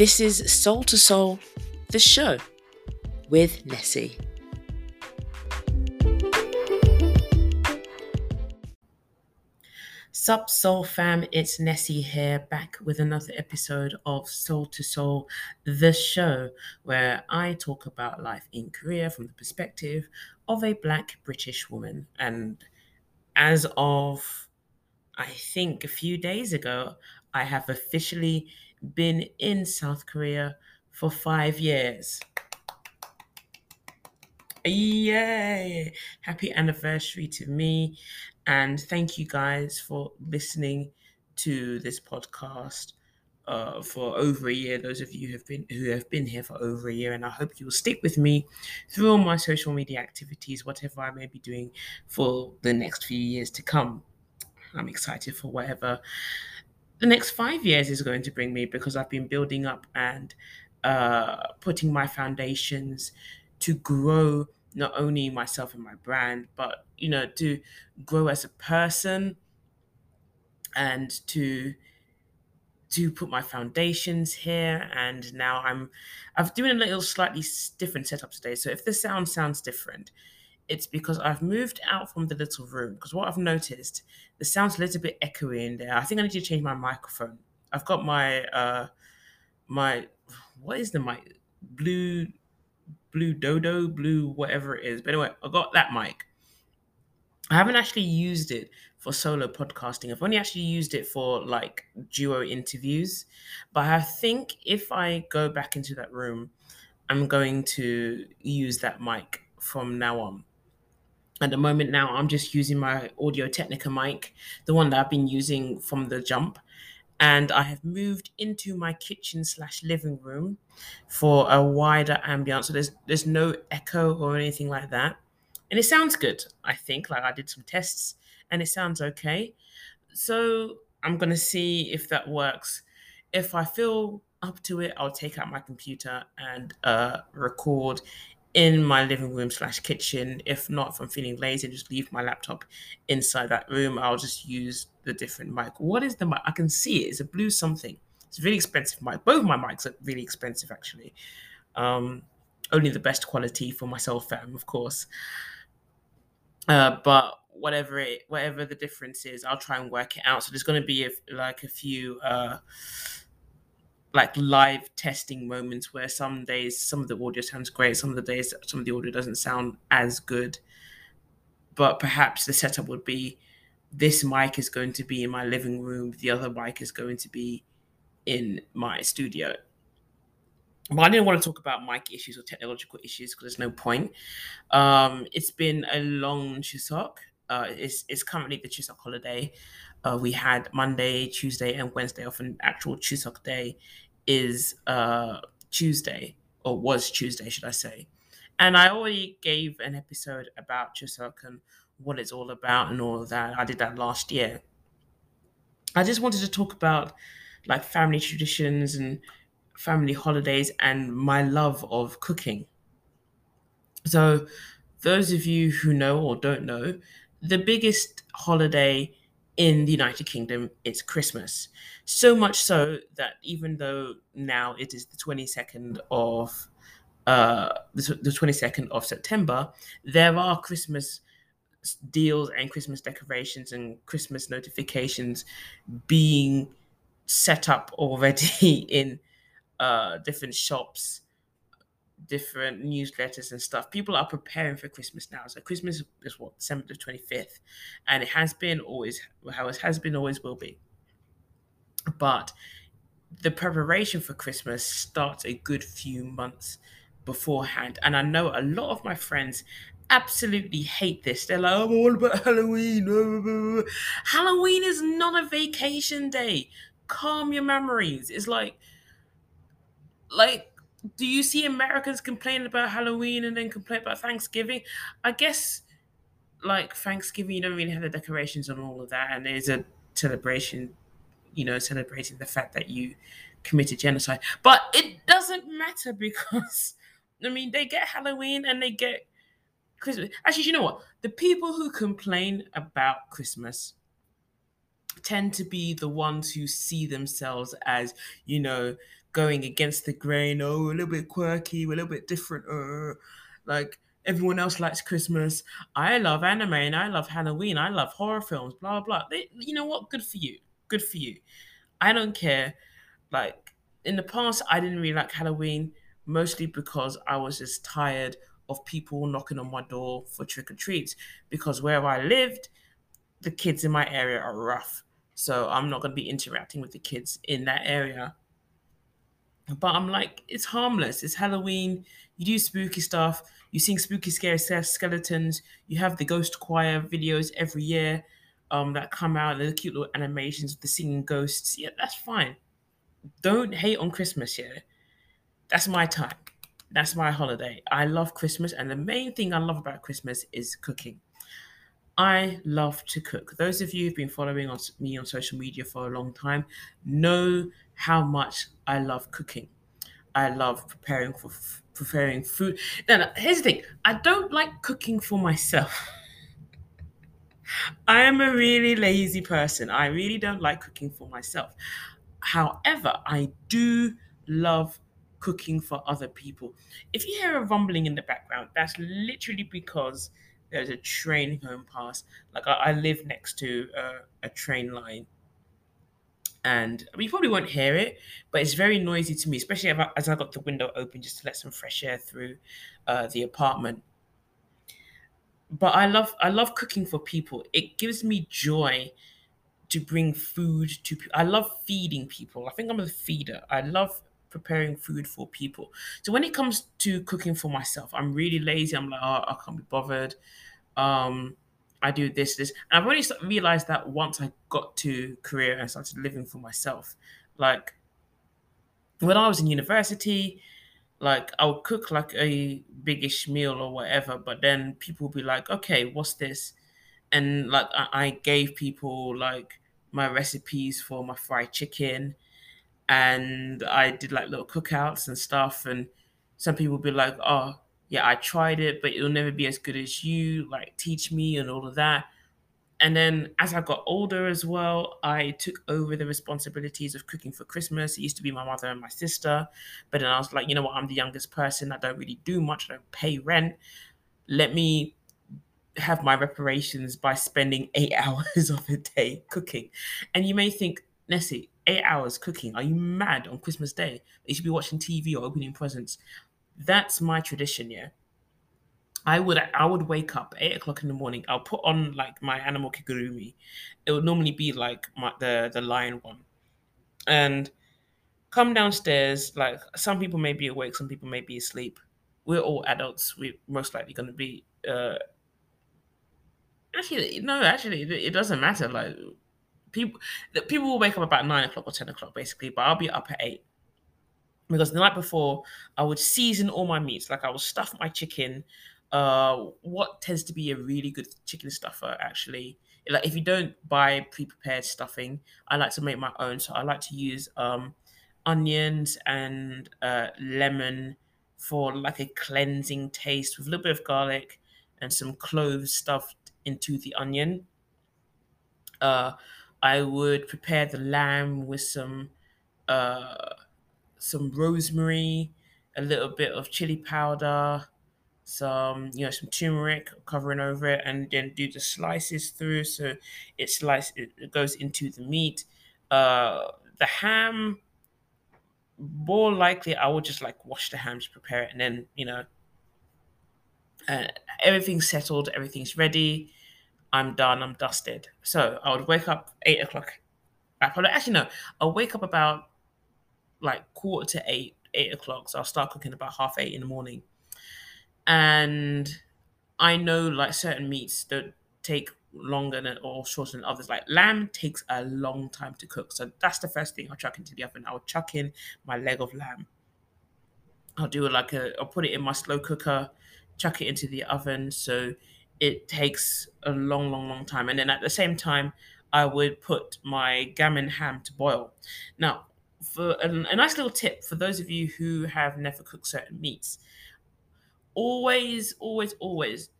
This is Soul to Soul, the show with Nessie. Sup, Soul fam, it's Nessie here, back with another episode of Soul to Soul, the show, where I talk about life in Korea from the perspective of a black British woman. And as of, I think, a few days ago, I have officially been in South Korea for five years. Yay! Happy anniversary to me. And thank you guys for listening to this podcast uh, for over a year. Those of you who have been who have been here for over a year, and I hope you will stick with me through all my social media activities, whatever I may be doing for the next few years to come. I'm excited for whatever the next five years is going to bring me because I've been building up and uh, putting my foundations to grow not only myself and my brand, but you know, to grow as a person and to to put my foundations here. And now i'm i've doing a little slightly different setup today. So if the sound sounds different it's because i've moved out from the little room because what i've noticed the sound's a little bit echoey in there i think i need to change my microphone i've got my uh my what is the mic blue blue dodo blue whatever it is but anyway i got that mic I haven't actually used it for solo podcasting. I've only actually used it for like duo interviews. But I think if I go back into that room, I'm going to use that mic from now on. At the moment now, I'm just using my Audio Technica mic, the one that I've been using from the jump. And I have moved into my kitchen slash living room for a wider ambience. So there's there's no echo or anything like that and it sounds good. I think like I did some tests and it sounds okay. So I'm gonna see if that works. If I feel up to it, I'll take out my computer and uh, record in my living room slash kitchen. If not, if I'm feeling lazy, just leave my laptop inside that room. I'll just use the different mic. What is the mic? I can see it. It's a blue something. It's a really expensive mic. Both my mics are really expensive, actually. Um, only the best quality for myself, fam, of course. Uh, but whatever it whatever the difference is, I'll try and work it out. So there's going to be a, like a few uh, like live testing moments where some days some of the audio sounds great, some of the days some of the audio doesn't sound as good. But perhaps the setup would be this mic is going to be in my living room, the other mic is going to be in my studio. But I didn't want to talk about mic issues or technological issues because there's no point. Um, it's been a long Chuseok. Uh, it's, it's currently the Chuseok holiday. Uh, we had Monday, Tuesday, and Wednesday off, and actual Chuseok day is uh, Tuesday, or was Tuesday, should I say. And I already gave an episode about Chuseok and what it's all about and all of that. I did that last year. I just wanted to talk about like family traditions and family holidays and my love of cooking. So, those of you who know or don't know, the biggest holiday in the United Kingdom it's Christmas. So much so that even though now it is the 22nd of uh, the, the 22nd of September, there are Christmas deals and Christmas decorations and Christmas notifications being set up already in uh, different shops, different newsletters and stuff. People are preparing for Christmas now. So Christmas is what December the twenty fifth, and it has been always how it has been always will be. But the preparation for Christmas starts a good few months beforehand, and I know a lot of my friends absolutely hate this. They're like, I'm all about Halloween. Halloween is not a vacation day. Calm your memories. It's like like do you see Americans complain about Halloween and then complain about Thanksgiving? I guess like Thanksgiving you don't really have the decorations and all of that and there's a celebration, you know, celebrating the fact that you committed genocide. But it doesn't matter because I mean they get Halloween and they get Christmas. Actually, you know what? The people who complain about Christmas tend to be the ones who see themselves as, you know, going against the grain. Oh, a little bit quirky, a little bit different. Uh, like everyone else likes Christmas. I love anime and I love Halloween. I love horror films. Blah blah. They, you know what? Good for you. Good for you. I don't care. Like in the past, I didn't really like Halloween, mostly because I was just tired of people knocking on my door for trick or treats. Because where I lived, the kids in my area are rough. So I'm not going to be interacting with the kids in that area. But I'm like, it's harmless. It's Halloween. You do spooky stuff. You sing spooky, scary skeletons. You have the ghost choir videos every year um, that come out. The cute little animations of the singing ghosts. Yeah, that's fine. Don't hate on Christmas. Yeah, that's my time. That's my holiday. I love Christmas, and the main thing I love about Christmas is cooking. I love to cook. Those of you who've been following on, me on social media for a long time know how much I love cooking. I love preparing for preparing food. Now, here's the thing: I don't like cooking for myself. I am a really lazy person. I really don't like cooking for myself. However, I do love cooking for other people. If you hear a rumbling in the background, that's literally because there's a train going past. Like I, I live next to uh, a train line, and you probably won't hear it, but it's very noisy to me, especially I, as I got the window open just to let some fresh air through uh, the apartment. But I love I love cooking for people. It gives me joy to bring food to. I love feeding people. I think I'm a feeder. I love preparing food for people. So when it comes to cooking for myself, I'm really lazy. I'm like, oh, I can't be bothered. Um, I do this, this. And I've only realized that once I got to Korea and started living for myself. Like when I was in university, like I would cook like a biggish meal or whatever, but then people would be like, okay, what's this? And like I, I gave people like my recipes for my fried chicken and I did like little cookouts and stuff. And some people would be like, "Oh, yeah, I tried it, but it'll never be as good as you. Like, teach me and all of that." And then as I got older as well, I took over the responsibilities of cooking for Christmas. It used to be my mother and my sister, but then I was like, you know what? I'm the youngest person. I don't really do much. I don't pay rent. Let me have my reparations by spending eight hours of a day cooking. And you may think, Nessie, eight hours cooking. Are you mad on Christmas Day? You should be watching TV or opening presents. That's my tradition, yeah. I would I would wake up eight o'clock in the morning. I'll put on like my animal kigurumi. It would normally be like my, the the lion one, and come downstairs. Like some people may be awake, some people may be asleep. We're all adults. We're most likely going to be. Uh, actually, no. Actually, it doesn't matter. Like people people will wake up about nine o'clock or ten o'clock basically, but I'll be up at eight because the night before I would season all my meats. Like I would stuff my chicken. Uh, what tends to be a really good chicken stuffer actually. Like if you don't buy pre-prepared stuffing, I like to make my own. So I like to use um, onions and uh, lemon for like a cleansing taste with a little bit of garlic and some cloves stuffed into the onion. Uh, I would prepare the lamb with some uh, some rosemary, a little bit of chili powder, some you know some turmeric covering over it, and then do the slices through so it slice it goes into the meat. Uh, the ham, more likely, I would just like wash the ham to prepare it, and then you know, uh, everything's settled, everything's ready I'm done, I'm dusted. So I would wake up eight o'clock. I probably actually no, I'll wake up about like quarter to eight, eight o'clock. So I'll start cooking about half eight in the morning. And I know like certain meats don't take longer than or shorter than others. Like lamb takes a long time to cook. So that's the first thing I'll chuck into the oven. I'll chuck in my leg of lamb. I'll do it like a I'll put it in my slow cooker, chuck it into the oven. So it takes a long, long, long time. And then at the same time, I would put my gammon ham to boil. Now, for a, a nice little tip for those of you who have never cooked certain meats, always, always, always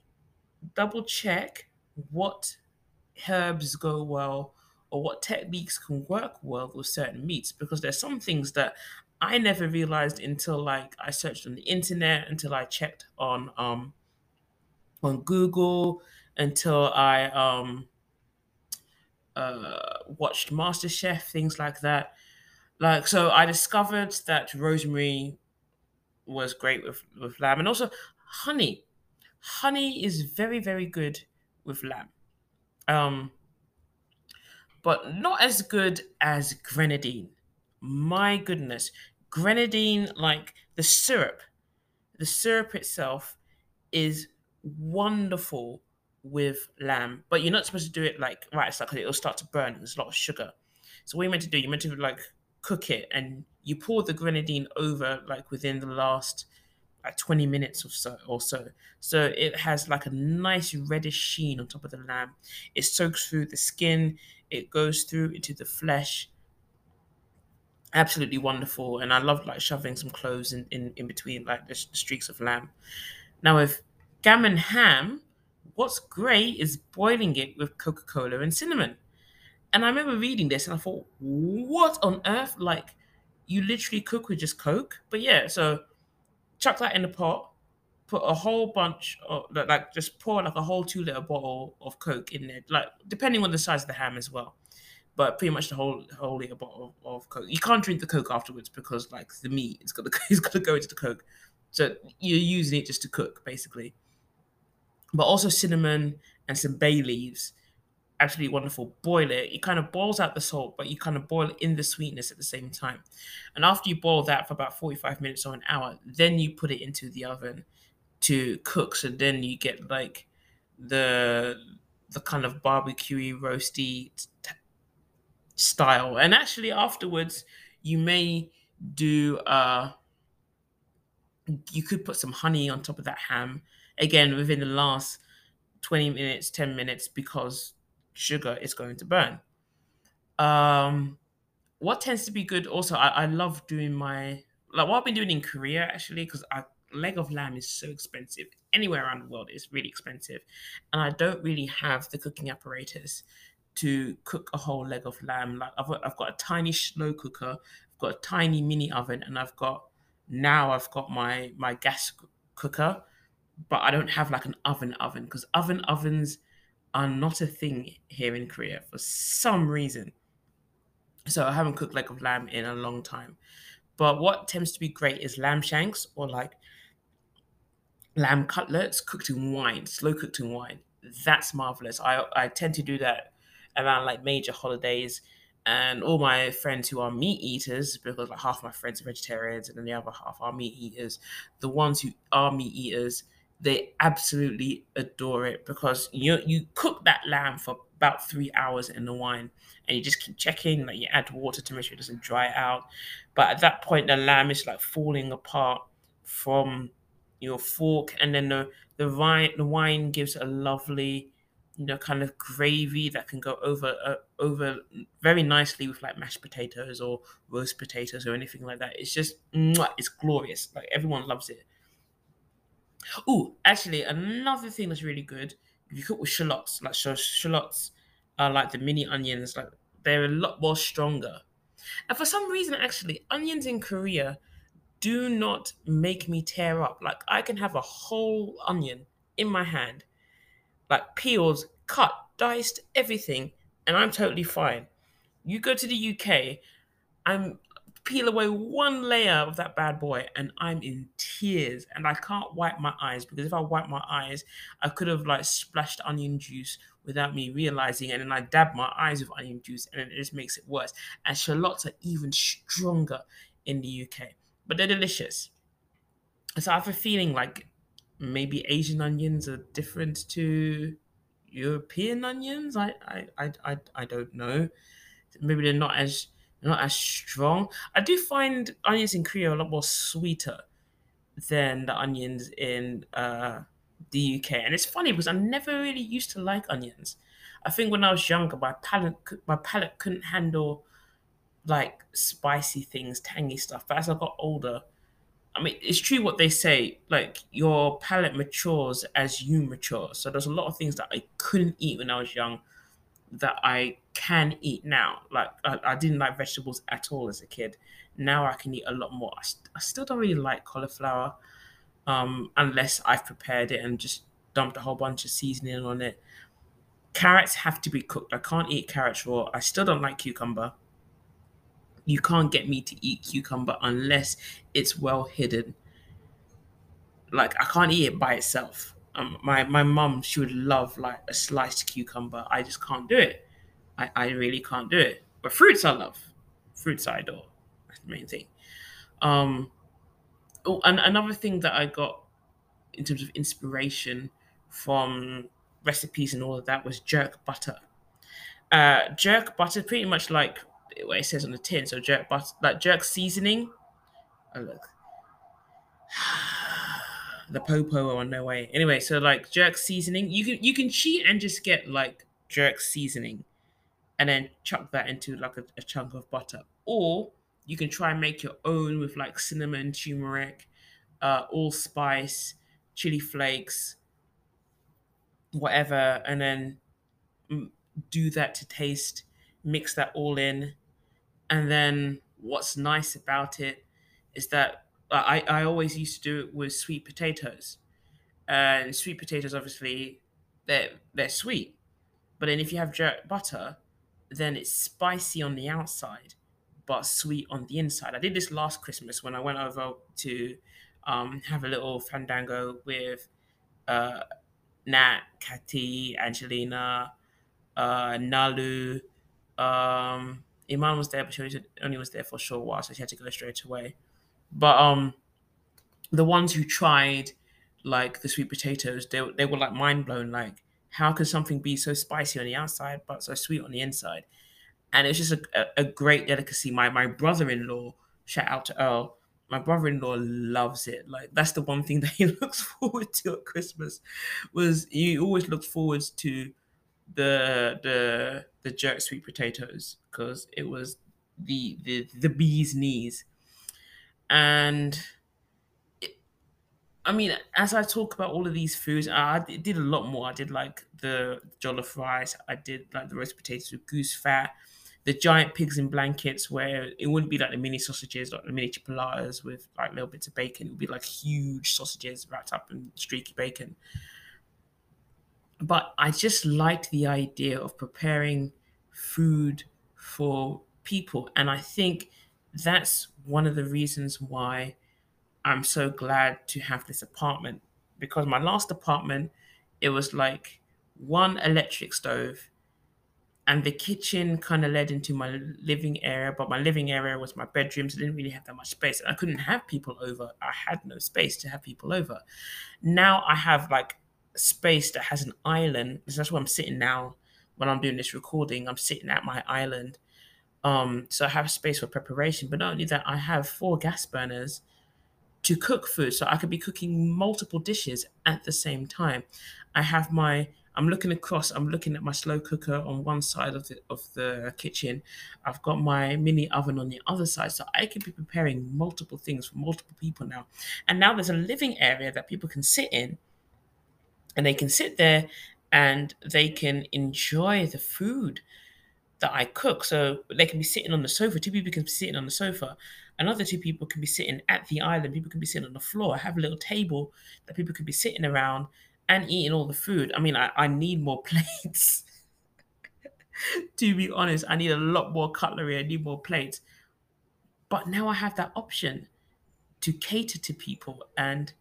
double check what herbs go well or what techniques can work well with certain meats because there's some things that I never realized until like I searched on the internet, until I checked on um on Google, until I um uh watched MasterChef, things like that. Like so I discovered that rosemary was great with with lamb and also honey. Honey is very very good with lamb. Um but not as good as grenadine. My goodness, grenadine like the syrup, the syrup itself is wonderful with lamb, but you're not supposed to do it like right it's like it'll start to burn. There's a lot of sugar. So what you meant to do, you meant to like cook it and you pour the grenadine over like within the last like 20 minutes or so or so. So it has like a nice reddish sheen on top of the lamb. It soaks through the skin, it goes through into the flesh. Absolutely wonderful. And I love like shoving some cloves in, in, in between like the, streaks of lamb. Now with gammon ham, what's great is boiling it with Coca-Cola and cinnamon. And I remember reading this and I thought, what on earth? Like you literally cook with just Coke? But yeah, so chuck that in the pot, put a whole bunch of like like, just pour like a whole two liter bottle of Coke in there, like depending on the size of the ham as well. But pretty much the whole whole liter bottle of, of Coke. You can't drink the Coke afterwards because like the meat, it's got to it's got to go into the Coke. So you're using it just to cook basically. But also cinnamon and some bay leaves absolutely wonderful. Boil it. It kind of boils out the salt, but you kind of boil in the sweetness at the same time. And after you boil that for about 45 minutes or an hour, then you put it into the oven to cook. So then you get like the the kind of barbecuey roasty t- style. And actually afterwards, you may do uh you could put some honey on top of that ham again within the last 20 minutes 10 minutes because sugar is going to burn. Um, what tends to be good also, I, I love doing my like what I've been doing in Korea actually because a leg of lamb is so expensive anywhere around the world. It's really expensive, and I don't really have the cooking apparatus to cook a whole leg of lamb. Like I've I've got a tiny slow cooker, I've got a tiny mini oven, and I've got now I've got my my gas cooker, but I don't have like an oven oven because oven ovens are not a thing here in Korea for some reason. So I haven't cooked leg of lamb in a long time. But what tends to be great is lamb shanks or like lamb cutlets cooked in wine, slow cooked in wine. That's marvelous. I I tend to do that around like major holidays. And all my friends who are meat eaters, because like half my friends are vegetarians and then the other half are meat eaters, the ones who are meat eaters, they absolutely adore it because you you cook that lamb for about three hours in the wine and you just keep checking like you add water to make sure it doesn't dry out. But at that point the lamb is like falling apart from your fork and then the the wine the wine gives a lovely you know kind of gravy that can go over uh, over very nicely with like mashed potatoes or roast potatoes or anything like that. It's just it's glorious. Like everyone loves it Oh, actually, another thing that's really good if you cook with shallots, like so shallots are like the mini onions, like they're a lot more stronger. And for some reason, actually, onions in Korea do not make me tear up. Like I can have a whole onion in my hand, like peels, cut, diced, everything, and I'm totally fine. You go to the UK, I'm peel away one layer of that bad boy and I'm in tears and I can't wipe my eyes because if I wipe my eyes, I could have like splashed onion juice without me realizing and then I dab my eyes with onion juice and it just makes it worse. And shallots are even stronger in the UK, but they're delicious. So I have a feeling like maybe Asian onions are different to European onions. I I I I, I don't know. Maybe they're not as not as strong. I do find onions in Korea a lot more sweeter than the onions in uh, the UK, and it's funny because I never really used to like onions. I think when I was younger, my palate my palate couldn't handle like spicy things, tangy stuff. But as I got older, I mean, it's true what they say. Like your palate matures as you mature. So there's a lot of things that I couldn't eat when I was young that I can eat now. Like I, I didn't like vegetables at all as a kid. Now I can eat a lot more. I, st- I still don't really like cauliflower, um, unless I've prepared it and just dumped a whole bunch of seasoning on it. Carrots have to be cooked. I can't eat carrots raw. I still don't like cucumber. You can't get me to eat cucumber unless it's well hidden. Like I can't eat it by itself. Um, my my mum she would love like a sliced cucumber. I just can't do it. I, I really can't do it. But fruits I love. Fruits I adore. That's the main thing. Um, oh, and another thing that I got in terms of inspiration from recipes and all of that was jerk butter. Uh, jerk butter, pretty much like what it says on the tin. So jerk butter, like jerk seasoning. Oh look, the popo on their way. Anyway, so like jerk seasoning, you can you can cheat and just get like jerk seasoning, and then chuck that into like a, a chunk of butter, or you can try and make your own with like cinnamon, turmeric, uh, allspice, chili flakes, whatever, and then mm, do that to taste. Mix that all in, and then what's nice about it is that I, I always used to do it with sweet potatoes. And sweet potatoes, obviously, they're, they're sweet. But then if you have jerk butter, then it's spicy on the outside, but sweet on the inside. I did this last Christmas when I went over to um, have a little fandango with uh, Nat, Kati, Angelina, uh, Nalu. Um, Iman was there, but she only was there for a short while, so she had to go straight away. But um, the ones who tried like the sweet potatoes, they they were like mind blown. Like, how can something be so spicy on the outside but so sweet on the inside? And it's just a, a, a great delicacy. My my brother in law, shout out to Earl. My brother in law loves it. Like that's the one thing that he looks forward to at Christmas. Was he always looked forward to the the the jerk sweet potatoes because it was the the the bee's knees and I mean, as I talk about all of these foods, I did a lot more. I did like the jollof rice. I did like the roast potatoes with goose fat, the giant pigs in blankets, where it wouldn't be like the mini sausages, like the mini chipolatas with like little bits of bacon. It would be like huge sausages wrapped up in streaky bacon. But I just liked the idea of preparing food for people, and I think that's one of the reasons why I'm so glad to have this apartment because my last apartment it was like one electric stove and the kitchen kind of led into my living area but my living area was my bedroom so I didn't really have that much space I couldn't have people over. I had no space to have people over. Now I have like space that has an island. That's where I'm sitting now when I'm doing this recording. I'm sitting at my island. Um, so I have space for preparation. But not only that, I have four gas burners to cook food. So I could be cooking multiple dishes at the same time. I have my I'm looking across, I'm looking at my slow cooker on one side of the of the kitchen. I've got my mini oven on the other side. So I can be preparing multiple things for multiple people now. And now there's a living area that people can sit in and they can sit there and they can enjoy the food that I cook. So they can be sitting on the sofa. Two people can be sitting on the sofa. Another two people can be sitting at the island. People can be sitting on the floor. I have a little table that people could be sitting around and eating all the food. I mean, I, I need more plates. to be honest, I need a lot more cutlery. I need more plates. But now I have that option to cater to people. And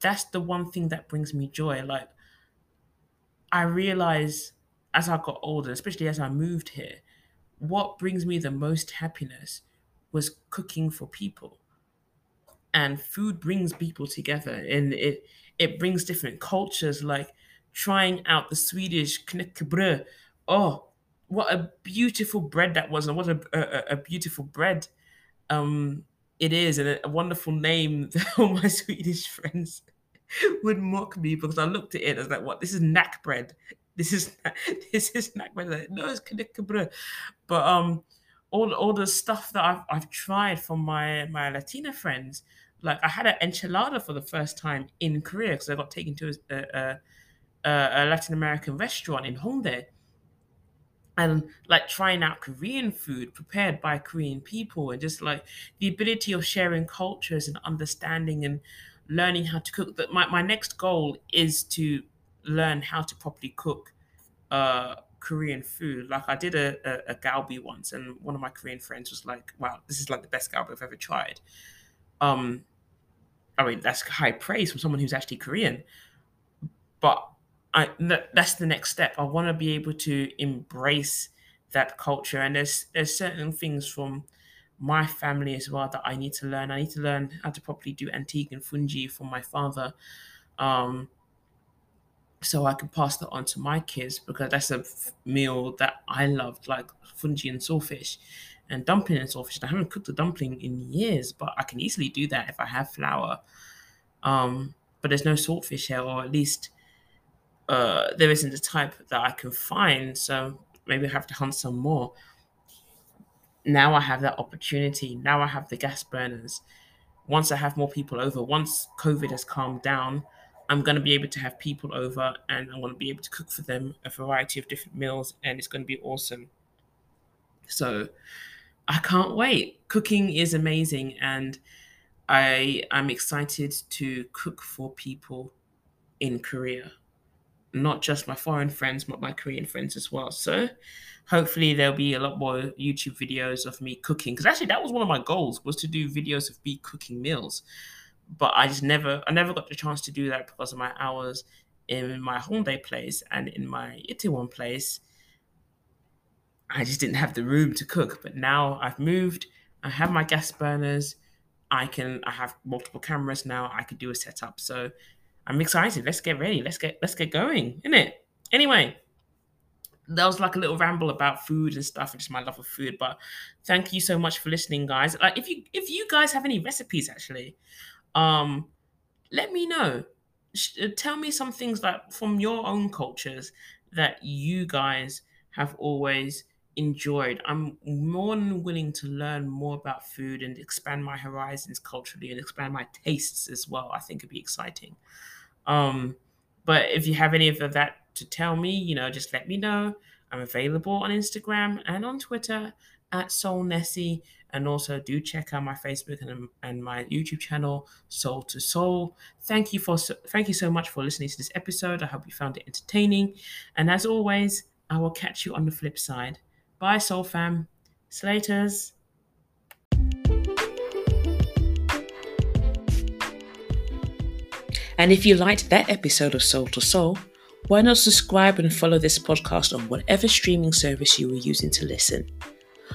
that's the one thing that brings me joy. Like, I realize as I got older, especially as I moved here, what brings me the most happiness was cooking for people. And food brings people together and it it brings different cultures like trying out the Swedish knäckebröd. Oh, what a beautiful bread that was and what a, a, a beautiful bread um it is and a, a wonderful name that all my Swedish friends would mock me because I looked at it as like, what? This is knack bread. This is this is knack bread. No, it's knäckebröd. But um, all all the stuff that I've I've tried from my my Latina friends, like I had an enchilada for the first time in Korea because I got taken to a, a, a, Latin American restaurant in Hongdae, and like trying out Korean food prepared by Korean people and just like the ability of sharing cultures and understanding and learning how to cook. That my, my next goal is to learn how to properly cook uh Korean food. Like I did a, a, a galbi once and one of my Korean friends was like, Wow, this is like the best galbi I've ever tried. Um I mean that's high praise from someone who's actually Korean. But I that's the next step. I want to be able to embrace that culture, and there's there's certain things from my family as well that I need to learn. I need to learn how to properly do antique and fungi from my father, um, so I can pass that on to my kids because that's a meal that I loved, like fungi and saltfish, and dumpling and saltfish. I haven't cooked a dumpling in years, but I can easily do that if I have flour. Um, but there's no saltfish here, or at least uh, there isn't a type that I can find, so maybe I have to hunt some more. Now I have that opportunity. Now I have the gas burners. Once I have more people over, once COVID has calmed down, I'm going to be able to have people over and I'm going to be able to cook for them a variety of different meals, and it's going to be awesome. So I can't wait. Cooking is amazing, and I am excited to cook for people in Korea not just my foreign friends, but my Korean friends as well. So hopefully there'll be a lot more YouTube videos of me cooking. Because actually that was one of my goals was to do videos of me cooking meals. But I just never I never got the chance to do that because of my hours in my Hyundai place and in my Itaewon place. I just didn't have the room to cook. But now I've moved, I have my gas burners, I can I have multiple cameras now, I could do a setup. So I'm excited. Let's get ready. Let's get let's get going, isn't it? Anyway, that was like a little ramble about food and stuff and just my love of food. But thank you so much for listening, guys. Like if you if you guys have any recipes actually, um, let me know. Uh, tell me some things like from your own cultures that you guys have always enjoyed. I'm more than willing to learn more about food and expand my horizons culturally and expand my tastes as well. I think it'd be exciting. Um, but if you have any of that to tell me, you know, just let me know. I'm available on Instagram and on Twitter at Soul Nessie. And also do check out my Facebook and, and my YouTube channel, Soul to Soul. Thank you for thank you so much for listening to this episode. I hope you found it entertaining. And as always, I will catch you on the flip side. Bye, Soul Fam. Slaters. And if you liked that episode of Soul to Soul, why not subscribe and follow this podcast on whatever streaming service you were using to listen?